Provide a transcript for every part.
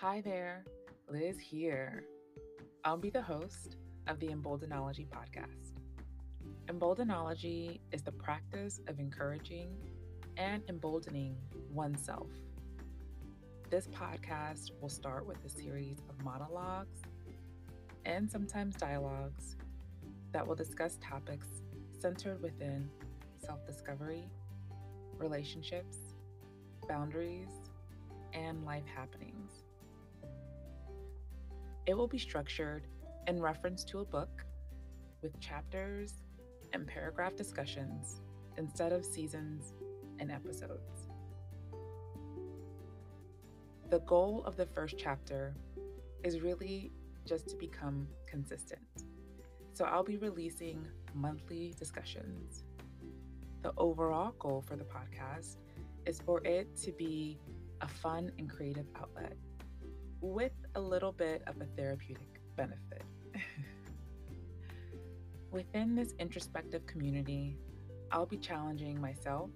Hi there, Liz here. I'll be the host of the Emboldenology podcast. Emboldenology is the practice of encouraging and emboldening oneself. This podcast will start with a series of monologues and sometimes dialogues that will discuss topics centered within self discovery, relationships, boundaries, and life happenings. It will be structured in reference to a book with chapters and paragraph discussions instead of seasons and episodes. The goal of the first chapter is really just to become consistent. So I'll be releasing monthly discussions. The overall goal for the podcast is for it to be a fun and creative outlet with a little bit of a therapeutic benefit. Within this introspective community, I'll be challenging myself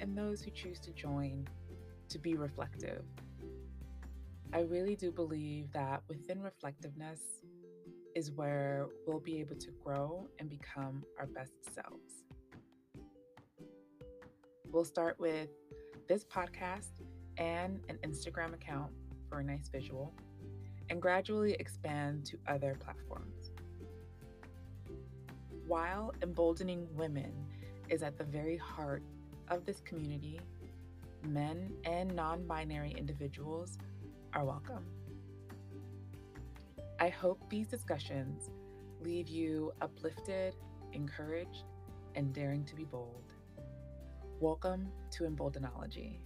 and those who choose to join to be reflective. I really do believe that within reflectiveness is where we'll be able to grow and become our best selves. We'll start with this podcast and an Instagram account for a nice visual, and gradually expand to other platforms. While emboldening women is at the very heart of this community, men and non binary individuals are welcome. I hope these discussions leave you uplifted, encouraged, and daring to be bold. Welcome to Emboldenology.